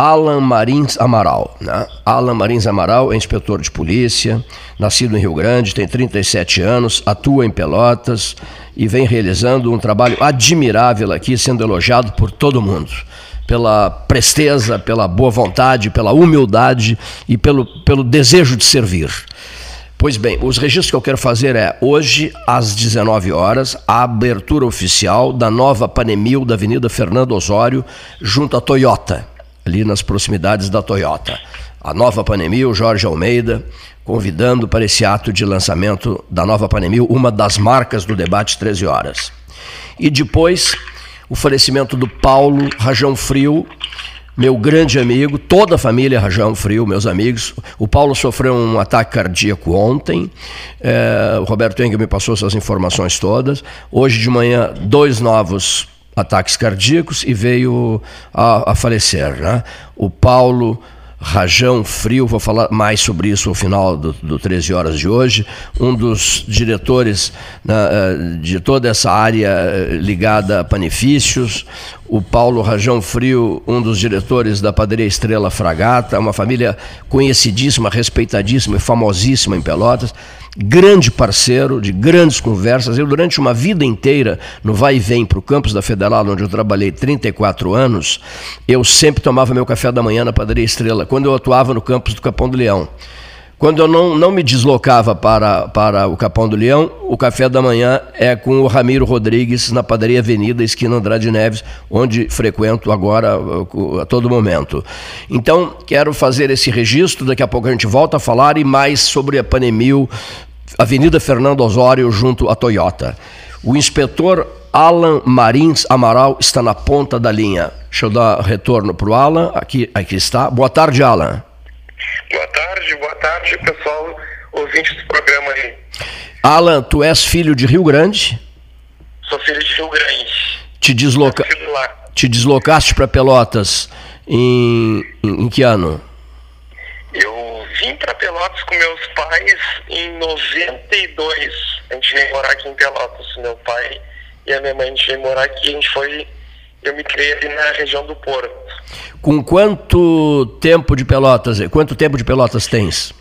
Alan Marins Amaral. Né? Alan Marins Amaral é inspetor de polícia, nascido em Rio Grande, tem 37 anos, atua em Pelotas e vem realizando um trabalho admirável aqui, sendo elogiado por todo mundo. Pela presteza, pela boa vontade, pela humildade e pelo, pelo desejo de servir. Pois bem, os registros que eu quero fazer é hoje, às 19 horas, a abertura oficial da nova Panemil da Avenida Fernando Osório, junto à Toyota ali nas proximidades da Toyota. A nova Panemil, Jorge Almeida, convidando para esse ato de lançamento da nova Panemil, uma das marcas do debate 13 horas. E depois, o falecimento do Paulo Rajão Frio, meu grande amigo, toda a família Rajão Frio, meus amigos. O Paulo sofreu um ataque cardíaco ontem. É, o Roberto Engel me passou essas informações todas. Hoje de manhã, dois novos ataques cardíacos e veio a, a falecer. Né? O Paulo Rajão Frio, vou falar mais sobre isso no final do, do 13 horas de hoje, um dos diretores né, eh, de toda essa área eh, ligada a panifícios, o Paulo Rajão Frio, um dos diretores da Padaria Estrela Fragata, uma família conhecidíssima, respeitadíssima e famosíssima em Pelotas, grande parceiro de grandes conversas. Eu, durante uma vida inteira, no vai e vem para o campus da Federal, onde eu trabalhei 34 anos, eu sempre tomava meu café da manhã na Padaria Estrela, quando eu atuava no campus do Capão do Leão. Quando eu não, não me deslocava para, para o Capão do Leão, o café da manhã é com o Ramiro Rodrigues na Padaria Avenida, esquina Andrade Neves, onde frequento agora a todo momento. Então, quero fazer esse registro, daqui a pouco a gente volta a falar e mais sobre a Panemil, Avenida Fernando Osório, junto à Toyota. O inspetor Alan Marins Amaral está na ponta da linha. Deixa eu dar retorno para o Alan. Aqui, aqui está. Boa tarde, Alan. Boa tarde, boa tarde, pessoal, ouvintes do programa aí. Alan, tu és filho de Rio Grande? Sou filho de Rio Grande. Te, desloca... Te deslocaste para Pelotas em... em, em que ano? Eu vim para Pelotas com meus pais em 92. A gente veio morar aqui em Pelotas. Meu pai e a minha mãe a gente veio morar aqui. A gente foi. Eu me criei ali na região do Porto. Com quanto tempo de Pelotas? Quanto tempo de Pelotas tens?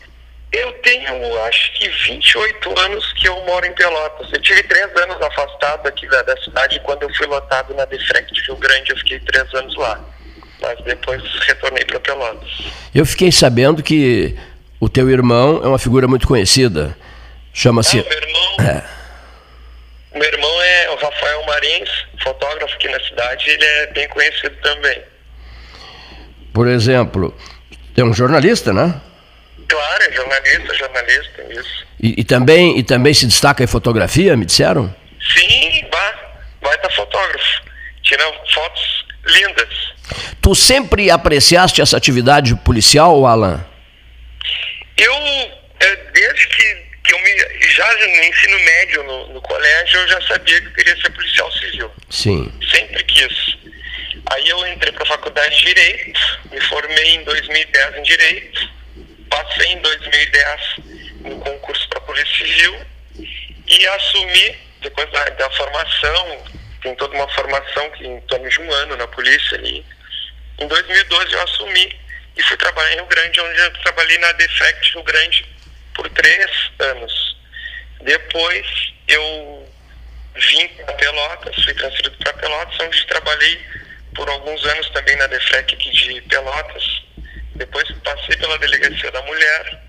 Eu tenho, acho que 28 anos que eu moro em Pelotas. Eu tive três anos afastado aqui da, da cidade. Quando eu fui lotado na Defrec de Rio Grande, eu fiquei três anos lá. Mas depois retornei para Pelotas. Eu fiquei sabendo que o teu irmão é uma figura muito conhecida. Chama-se. Ah, meu irmão. É. Meu irmão é o Rafael Marins, fotógrafo aqui na cidade. Ele é bem conhecido também por exemplo, é um jornalista, né? Claro, é jornalista, jornalista, isso. E, e, também, e também se destaca em fotografia, me disseram? Sim, vai estar fotógrafo. Tira fotos lindas. Tu sempre apreciaste essa atividade policial, Alan? Eu, é, desde que, que eu me. Já no ensino médio, no, no colégio, eu já sabia que eu queria ser policial civil. Sim. Sempre quis. Aí eu entrei para a faculdade de Direito, me formei em 2010 em Direito, passei em 2010 no concurso para Polícia Civil e assumi, depois da, da, formação, tem toda uma formação que em torno de um ano na polícia ali. Em 2012 eu assumi e fui trabalhar em Rio Grande, onde eu trabalhei na Defect Rio Grande por três anos. Depois eu vim para Pelotas, fui transferido para Pelotas, onde trabalhei por alguns anos também na DEFREC aqui de Pelotas. Depois passei pela Delegacia da Mulher.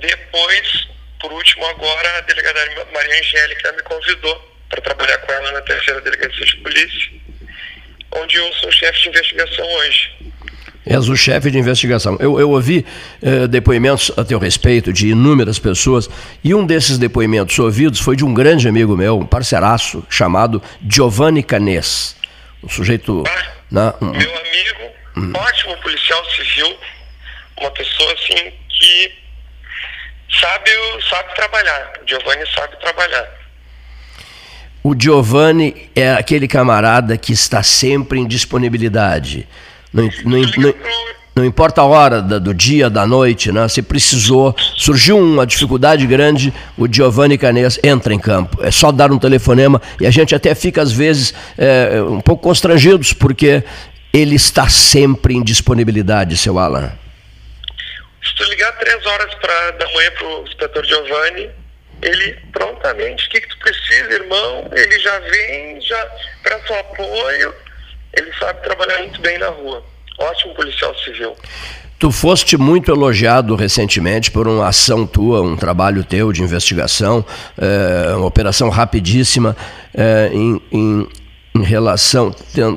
Depois, por último agora, a delegada Maria Angélica me convidou para trabalhar com ela na terceira Delegacia de Polícia, onde eu sou chefe de investigação hoje. És o chefe de investigação. Eu, eu ouvi eh, depoimentos a teu respeito de inúmeras pessoas, e um desses depoimentos ouvidos foi de um grande amigo meu, um parceiraço, chamado Giovanni Canês. Um sujeito. Né, um... Meu amigo, hum. ótimo policial civil, uma pessoa assim que sabe, sabe trabalhar. O Giovanni sabe trabalhar. O Giovanni é aquele camarada que está sempre em disponibilidade. Não, não, não, importa a hora do dia, da noite, né? Se precisou, surgiu uma dificuldade grande, o Giovanni Canês entra em campo. É só dar um telefonema e a gente até fica, às vezes, é, um pouco constrangidos, porque ele está sempre em disponibilidade, seu Alan? Se tu ligar três horas pra, da manhã para o inspetor Giovanni, ele prontamente, o que, que tu precisa, irmão? Ele já vem, já presta o apoio, ele sabe trabalhar muito bem na rua. Ótimo policial civil. Tu foste muito elogiado recentemente por uma ação tua, um trabalho teu de investigação, é, uma operação rapidíssima é, em, em, em, relação,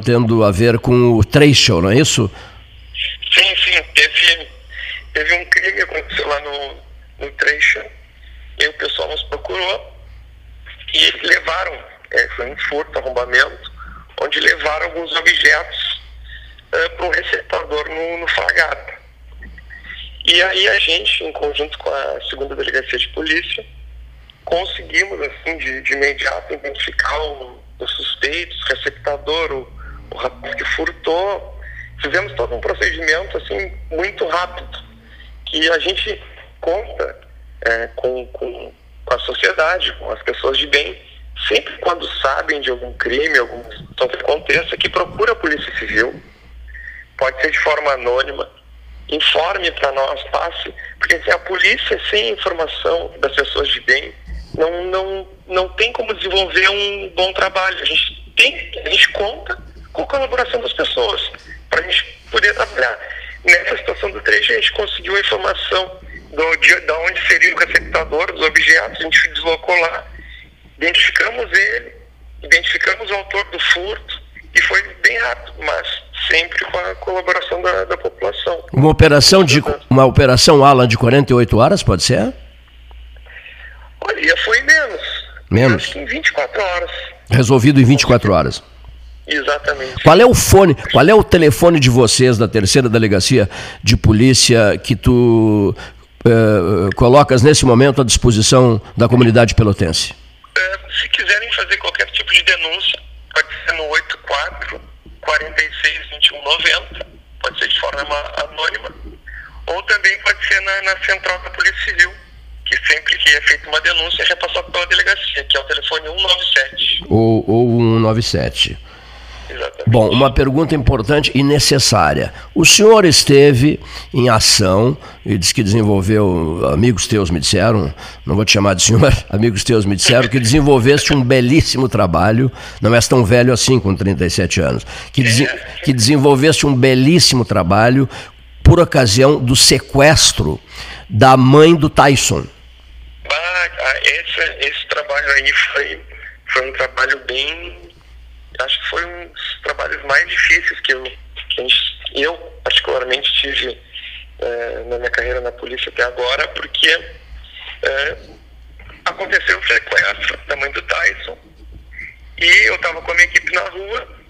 tendo a ver com o Trecho, não é isso? Sim, sim. Teve, teve um crime que aconteceu lá no, no Trecho, e o pessoal nos procurou, e eles levaram, é, foi um furto, arrombamento, onde levaram alguns objetos é, para um receptador no, no Fragata. E aí a gente, em conjunto com a segunda delegacia de polícia, conseguimos, assim, de, de imediato identificar o, os suspeitos, o receptador, o, o rapaz que furtou. Fizemos todo um procedimento, assim, muito rápido, que a gente conta é, com, com, com a sociedade, com as pessoas de bem, sempre quando sabem de algum crime, algum situação que aconteça, que procura a Polícia Civil, pode ser de forma anônima, informe para nós, passe, porque assim, a polícia sem informação das pessoas de bem não, não, não tem como desenvolver um bom trabalho. A gente tem, a gente conta com a colaboração das pessoas para a gente poder trabalhar. Nessa situação do trecho, a gente conseguiu a informação do, de, de onde seria o receptador dos objetos, a gente deslocou lá, identificamos ele, identificamos o autor do furto e foi bem rápido, mas sempre com a colaboração da, da população. Uma operação de uma operação Alan de 48 horas, pode ser? Olha, foi menos. Menos? Acho que em 24 horas. Resolvido em 24 horas. Exatamente. Qual é o fone, qual é o telefone de vocês da terceira delegacia de polícia que tu uh, colocas nesse momento à disposição da comunidade pelotense? Se quiserem fazer qualquer tipo de denúncia, pode ser no 84 46 21 90, pode ser de forma anônima, ou também pode ser na, na central da Polícia Civil, que sempre que é feita uma denúncia é repassado pela delegacia, que é o telefone 197. Ou, ou 197. Exatamente. Bom, uma pergunta importante e necessária. O senhor esteve em ação e disse que desenvolveu, amigos teus me disseram, não vou te chamar de senhor, amigos teus me disseram que desenvolveste um belíssimo trabalho, não és tão velho assim com 37 anos, que, de, que desenvolveste um belíssimo trabalho por ocasião do sequestro da mãe do Tyson. Ah, esse, esse trabalho aí foi, foi um trabalho bem acho que foi um dos trabalhos mais difíceis que eu, que eu particularmente tive é, na minha carreira na polícia até agora, porque é, aconteceu o sequestro da mãe do Tyson e eu estava com a minha equipe na rua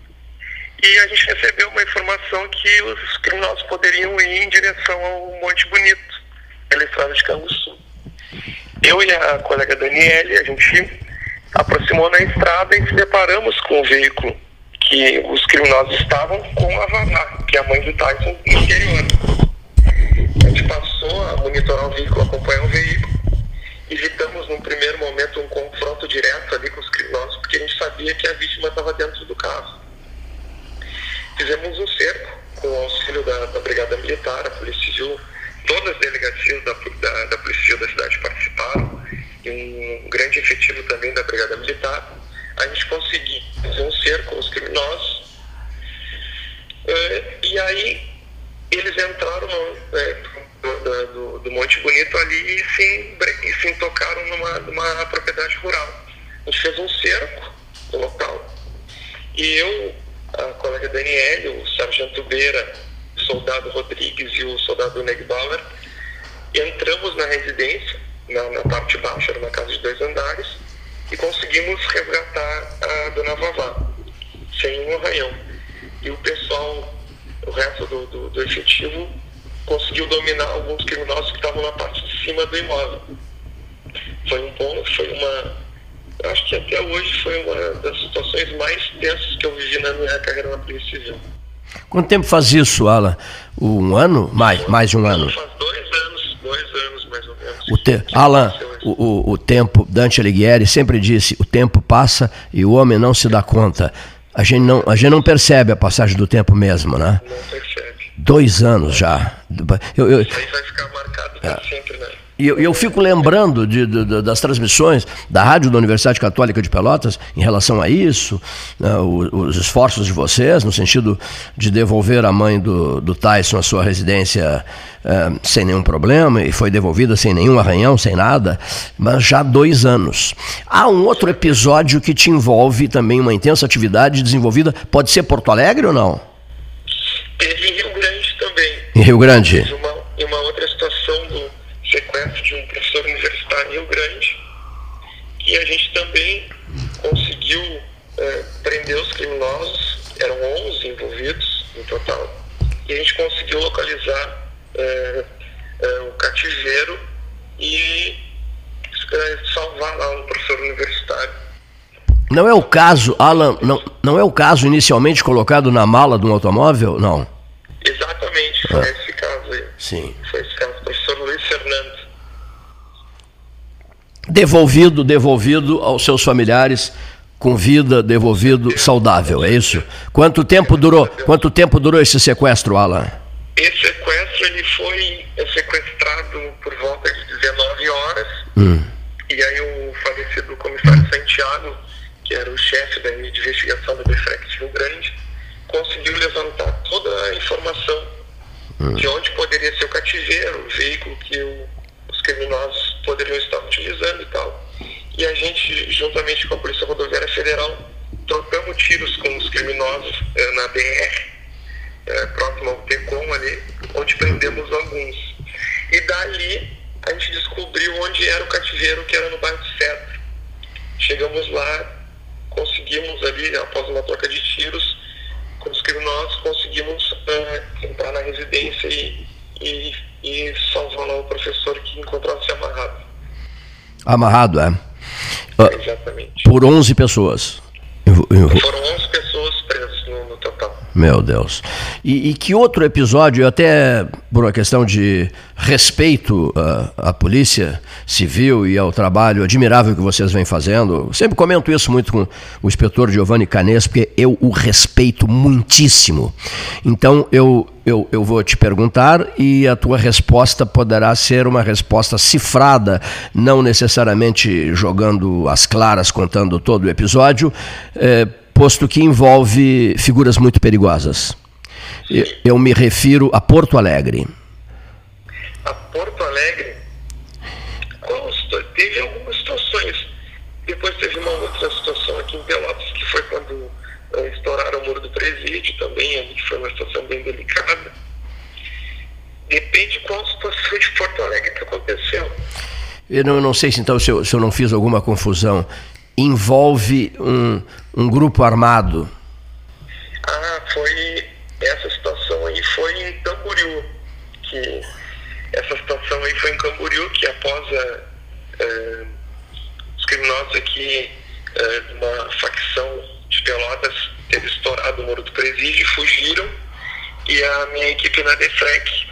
e a gente recebeu uma informação que os criminosos poderiam ir em direção ao Monte Bonito, pela estrada de Canguçu. Eu e a colega Daniele, a gente aproximou na estrada e se deparamos com o veículo que os criminosos estavam com a Vavá, que é a mãe do Tyson, interior. A gente passou a monitorar o veículo, acompanhar o veículo. Evitamos, num primeiro momento, um confronto direto ali com os criminosos, porque a gente sabia que a vítima estava dentro do carro. Fizemos um cerco com o auxílio da, da Brigada Militar, a Polícia Civil, todas as delegacias da, da, da Polícia Civil da cidade participaram e um grande também da Brigada Militar, a gente conseguiu fazer um cerco aos criminosos. Uh, e aí eles entraram no, é, do, do, do, Monte Bonito ali e se, e se intocaram numa, numa propriedade rural. A gente fez um cerco no local. E eu, a colega Daniele, o sargento Beira, a dona Vavá, sem um arranhão. E o pessoal, o resto do, do, do efetivo, conseguiu dominar alguns criminosos que estavam na parte de cima do imóvel. Foi um bom, foi uma. Acho que até hoje foi uma das situações mais tensas que eu vivi na minha carreira na Polícia Civil. Quanto tempo faz isso, Alan? Um ano? Mais, mais de um ano? Faz dois anos, dois anos mais ou menos. O te... Alan, o, o, o tempo, Dante Alighieri sempre disse, o tempo passa e o homem não se dá conta. A gente não, a gente não percebe a passagem do tempo mesmo, né? Não percebe. Dois anos já. Eu, eu, Isso aí vai ficar para é. sempre, né? E eu, eu, fico lembrando de, de, das transmissões da Rádio da Universidade Católica de Pelotas em relação a isso, né, os, os, esforços de vocês no sentido de devolver a mãe do, do Tyson à sua residência é, sem nenhum problema e foi devolvida sem nenhum arranhão, sem nada, mas já há dois anos. Há um outro episódio que te envolve também uma intensa atividade desenvolvida, pode ser Porto Alegre ou não? Teve em Rio Grande também. Em Rio Grande? Uma, uma outra de um professor universitário em Rio Grande, e a gente também conseguiu é, prender os criminosos, eram 11 envolvidos no total, e a gente conseguiu localizar é, é, o cativeiro e é, salvar lá um professor universitário. Não é o caso, Alan, não, não é o caso inicialmente colocado na mala de um automóvel? Não. Exatamente, foi ah. esse caso aí. Sim. Foi esse caso Luiz Fernando. Devolvido, devolvido aos seus familiares com vida, devolvido saudável, é isso? Quanto tempo durou? Quanto tempo durou esse sequestro, Alan? Esse sequestro ele foi sequestrado por volta de 19 horas. Hum. E aí o falecido comissário Santiago, que era o chefe da investigação do Defect Rio Grande, conseguiu levantar toda a informação Hum. de onde poderia ser o cativeiro, o veículo que o, os criminosos poderiam estar utilizando e tal. E a gente, juntamente com a Polícia Rodoviária Federal, trocamos tiros com os criminosos eh, na BR, eh, próximo ao TECOM ali, onde prendemos alguns. E dali a gente descobriu onde era o cativeiro, que era no bairro Cedro. Chegamos lá, conseguimos ali, após uma troca de tiros, com os criminosos, conseguimos uh, entrar na residência e, e, e salvar lá o professor que encontrava-se amarrado. Amarrado, é? é exatamente. Por 11 pessoas. Foram 11 pessoas presas no, no total. Meu Deus. E, e, que outro episódio, até por uma questão de respeito à, à, Polícia Civil e ao trabalho admirável que vocês vêm fazendo, sempre comento isso muito com o inspetor Giovanni Canes, porque eu o respeito muitíssimo. Então eu, eu, eu vou te perguntar e a tua resposta poderá ser uma resposta cifrada, não necessariamente jogando as claras, contando todo o episódio. É, posto que envolve figuras muito perigosas. Eu me refiro a Porto Alegre. A Porto Alegre? Teve algumas situações. Depois teve uma outra situação aqui em Pelotas, que foi quando uh, estouraram o muro do presídio também, ali que foi uma situação bem delicada. Depende qual situação de Porto Alegre que aconteceu. Eu não, não sei se então se eu, se eu não fiz alguma confusão envolve um, um grupo armado? Ah, foi. Essa situação aí foi em Camboriú. Que, essa situação aí foi em Camboriú, que após a, uh, os criminosos aqui uh, uma facção de Pelotas teve estourado o muro do presídio, fugiram e a minha equipe na DEFREC,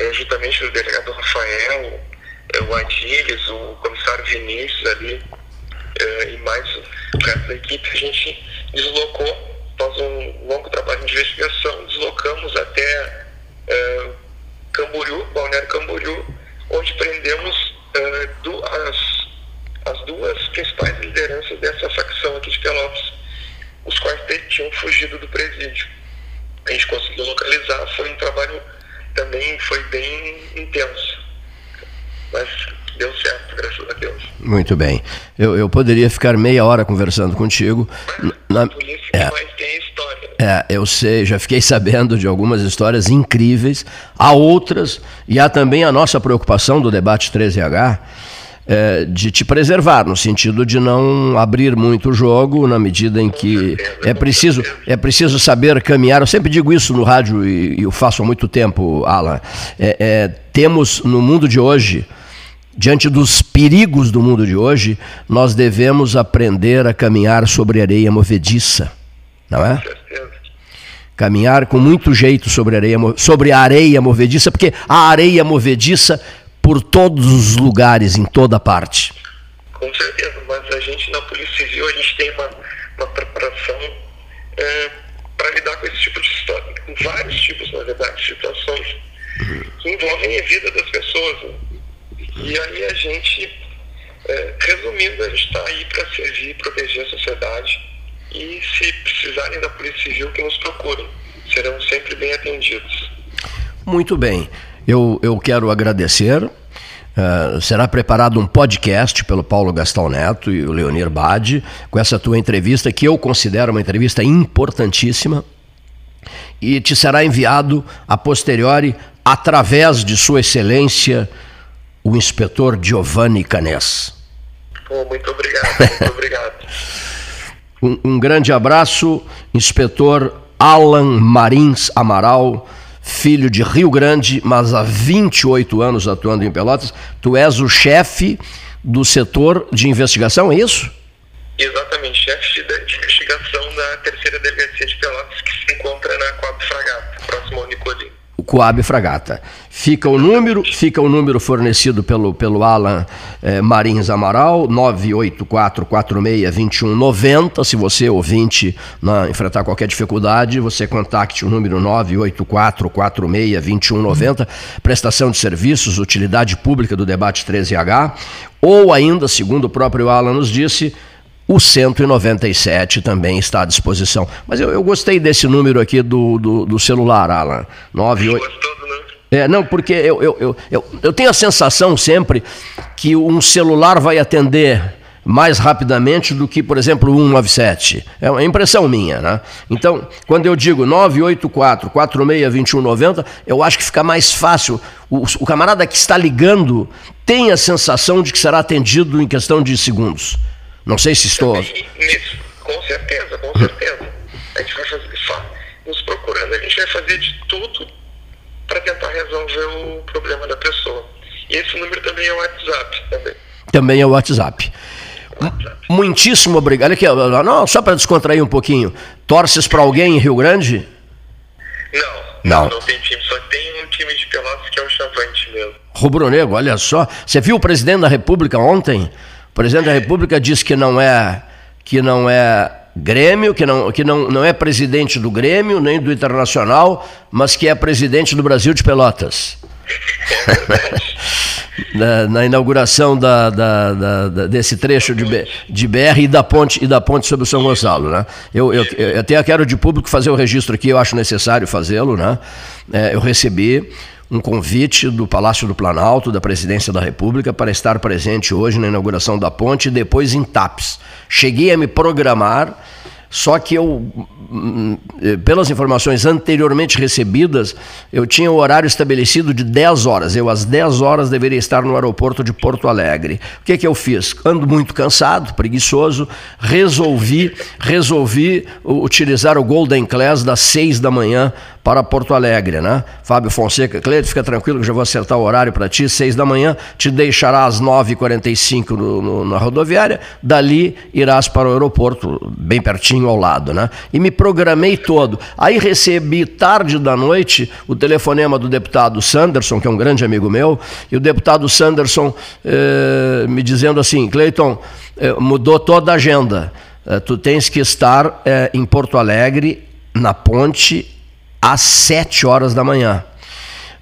uh, juntamente o delegado Rafael, o Adílias, o comissário Vinícius ali, uh, e mais o resto da equipe, a gente deslocou, após um longo trabalho de investigação, deslocamos até uh, Camboriú, Balneário Camboriú, onde prendemos uh, as, as duas principais lideranças dessa facção aqui de Pelotas, os quais tinham fugido do presídio. A gente conseguiu localizar, foi um trabalho também foi bem intenso. Mas deu certo, graças a Deus. Muito bem. Eu, eu poderia ficar meia hora conversando contigo. Na, por isso que é, mais tem história. É, eu sei, já fiquei sabendo de algumas histórias incríveis. Há outras, e há também a nossa preocupação do debate 13H. É, de te preservar, no sentido de não abrir muito o jogo, na medida em que é preciso é preciso saber caminhar. Eu sempre digo isso no rádio e, e eu faço há muito tempo, Alan. É, é, temos no mundo de hoje Diante dos perigos do mundo de hoje, nós devemos aprender a caminhar sobre areia movediça, não é? Caminhar com muito jeito sobre areia, sobre areia movediça, porque a areia movediça por todos os lugares, em toda parte. Com certeza, mas a gente na Polícia Civil, a gente tem uma, uma preparação é, para lidar com esse tipo de situação, com vários tipos, na verdade, de situações que envolvem a vida das pessoas. E aí a gente, é, resumindo, a gente está aí para servir e proteger a sociedade e se precisarem da Polícia Civil que nos procurem. Serão sempre bem atendidos. Muito bem. Eu, eu quero agradecer. Uh, será preparado um podcast pelo Paulo Gastão Neto e o Leonir Bade com essa tua entrevista, que eu considero uma entrevista importantíssima, e te será enviado a posteriori através de Sua Excelência, o inspetor Giovanni Canés. Oh, muito obrigado, muito obrigado. um, um grande abraço, inspetor Alan Marins Amaral filho de Rio Grande, mas há 28 anos atuando em Pelotas. Tu és o chefe do setor de investigação, é isso? Exatamente, chefe de, investigação da terceira delegacia de Pelotas, que se encontra na Coab Fragata, próximo ao Nicolim Coab Fragata. Fica o número, fica o número fornecido pelo, pelo Alan eh, Marins Amaral, 984462190. Se você, ouvinte, na, enfrentar qualquer dificuldade, você contacte o número 984462190, prestação de serviços, utilidade pública do debate 13H, ou ainda, segundo o próprio Alan nos disse, o 197 também está à disposição. Mas eu, eu gostei desse número aqui do, do, do celular, Alan. 98. Gostou do número? É, não, porque eu, eu, eu, eu, eu tenho a sensação sempre que um celular vai atender mais rapidamente do que, por exemplo, o 197. É uma impressão minha, né? Então, quando eu digo 984 462190, eu acho que fica mais fácil. O, o camarada que está ligando tem a sensação de que será atendido em questão de segundos. Não sei se estou. Nisso, com certeza, com certeza. A gente vai fazer, nos procurando, a gente vai fazer de tudo para tentar resolver o problema da pessoa. E esse número também é o WhatsApp também. Também é o WhatsApp. WhatsApp. Muitíssimo obrigado. Aqui, não, só para descontrair um pouquinho. Torces para alguém em Rio Grande? Não, não, não tem time, só tem um time de Pelotas que é o Chavante mesmo. Rubro Negro, olha só. Você viu o presidente da República ontem? O presidente da República diz que não é que não é Grêmio, que, não, que não, não é presidente do Grêmio, nem do Internacional, mas que é presidente do Brasil de Pelotas. na, na, inauguração da, da, da, desse trecho de, de BR e da ponte e da ponte sobre o São Gonçalo, né? Eu, eu, eu até quero de público fazer o registro aqui, eu acho necessário fazê-lo, né? É, eu recebi um convite do Palácio do Planalto, da Presidência da República, para estar presente hoje na inauguração da ponte e depois em TAPS. Cheguei a me programar, só que eu Hum, eh, pelas informações anteriormente recebidas, eu tinha o horário estabelecido de 10 horas. Eu, às 10 horas, deveria estar no aeroporto de Porto Alegre. O que, que eu fiz? Ando muito cansado, preguiçoso, resolvi, resolvi utilizar o Golden Class das 6 da manhã para Porto Alegre, né? Fábio Fonseca, Cleide, fica tranquilo que já vou acertar o horário para ti, 6 da manhã, te deixará às 9h45 no, no, na rodoviária, dali irás para o aeroporto, bem pertinho ao lado, né? E me programei todo. Aí recebi tarde da noite o telefonema do deputado Sanderson, que é um grande amigo meu, e o deputado Sanderson eh, me dizendo assim: Cleiton, eh, mudou toda a agenda. Eh, tu tens que estar eh, em Porto Alegre, na ponte, às sete horas da manhã.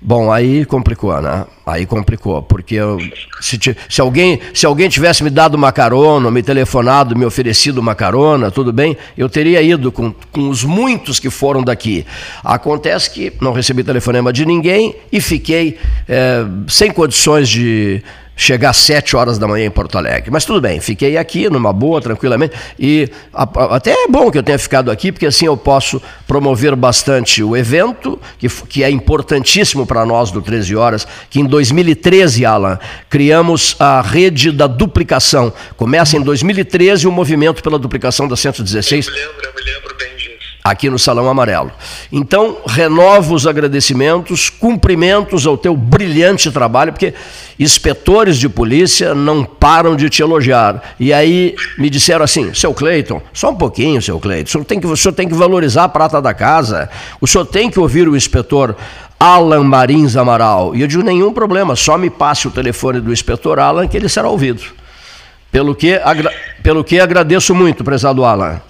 Bom, aí complicou, né? Aí complicou, porque eu, se, se, alguém, se alguém tivesse me dado uma carona, me telefonado, me oferecido uma carona, tudo bem, eu teria ido com, com os muitos que foram daqui. Acontece que não recebi telefonema de ninguém e fiquei é, sem condições de, chegar às 7 horas da manhã em Porto Alegre. Mas tudo bem, fiquei aqui numa boa, tranquilamente. E a, a, até é bom que eu tenha ficado aqui, porque assim eu posso promover bastante o evento, que, que é importantíssimo para nós do 13 Horas, que em 2013, Alan, criamos a rede da duplicação. Começa em 2013 o movimento pela duplicação da 116. Eu me lembro, eu me lembro aqui no Salão Amarelo. Então, renovo os agradecimentos, cumprimentos ao teu brilhante trabalho, porque inspetores de polícia não param de te elogiar. E aí me disseram assim, seu Cleiton, só um pouquinho, seu Cleiton, o senhor, tem que, o senhor tem que valorizar a prata da casa, o senhor tem que ouvir o inspetor Alan Marins Amaral. E eu digo, nenhum problema, só me passe o telefone do inspetor Alan que ele será ouvido. Pelo que, pelo que agradeço muito, prezado Alan.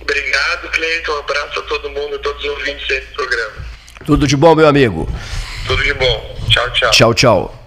Obrigado, Cleiton. Um abraço a todo mundo, todos os ouvintes desse programa. Tudo de bom, meu amigo. Tudo de bom. Tchau, tchau. Tchau, tchau.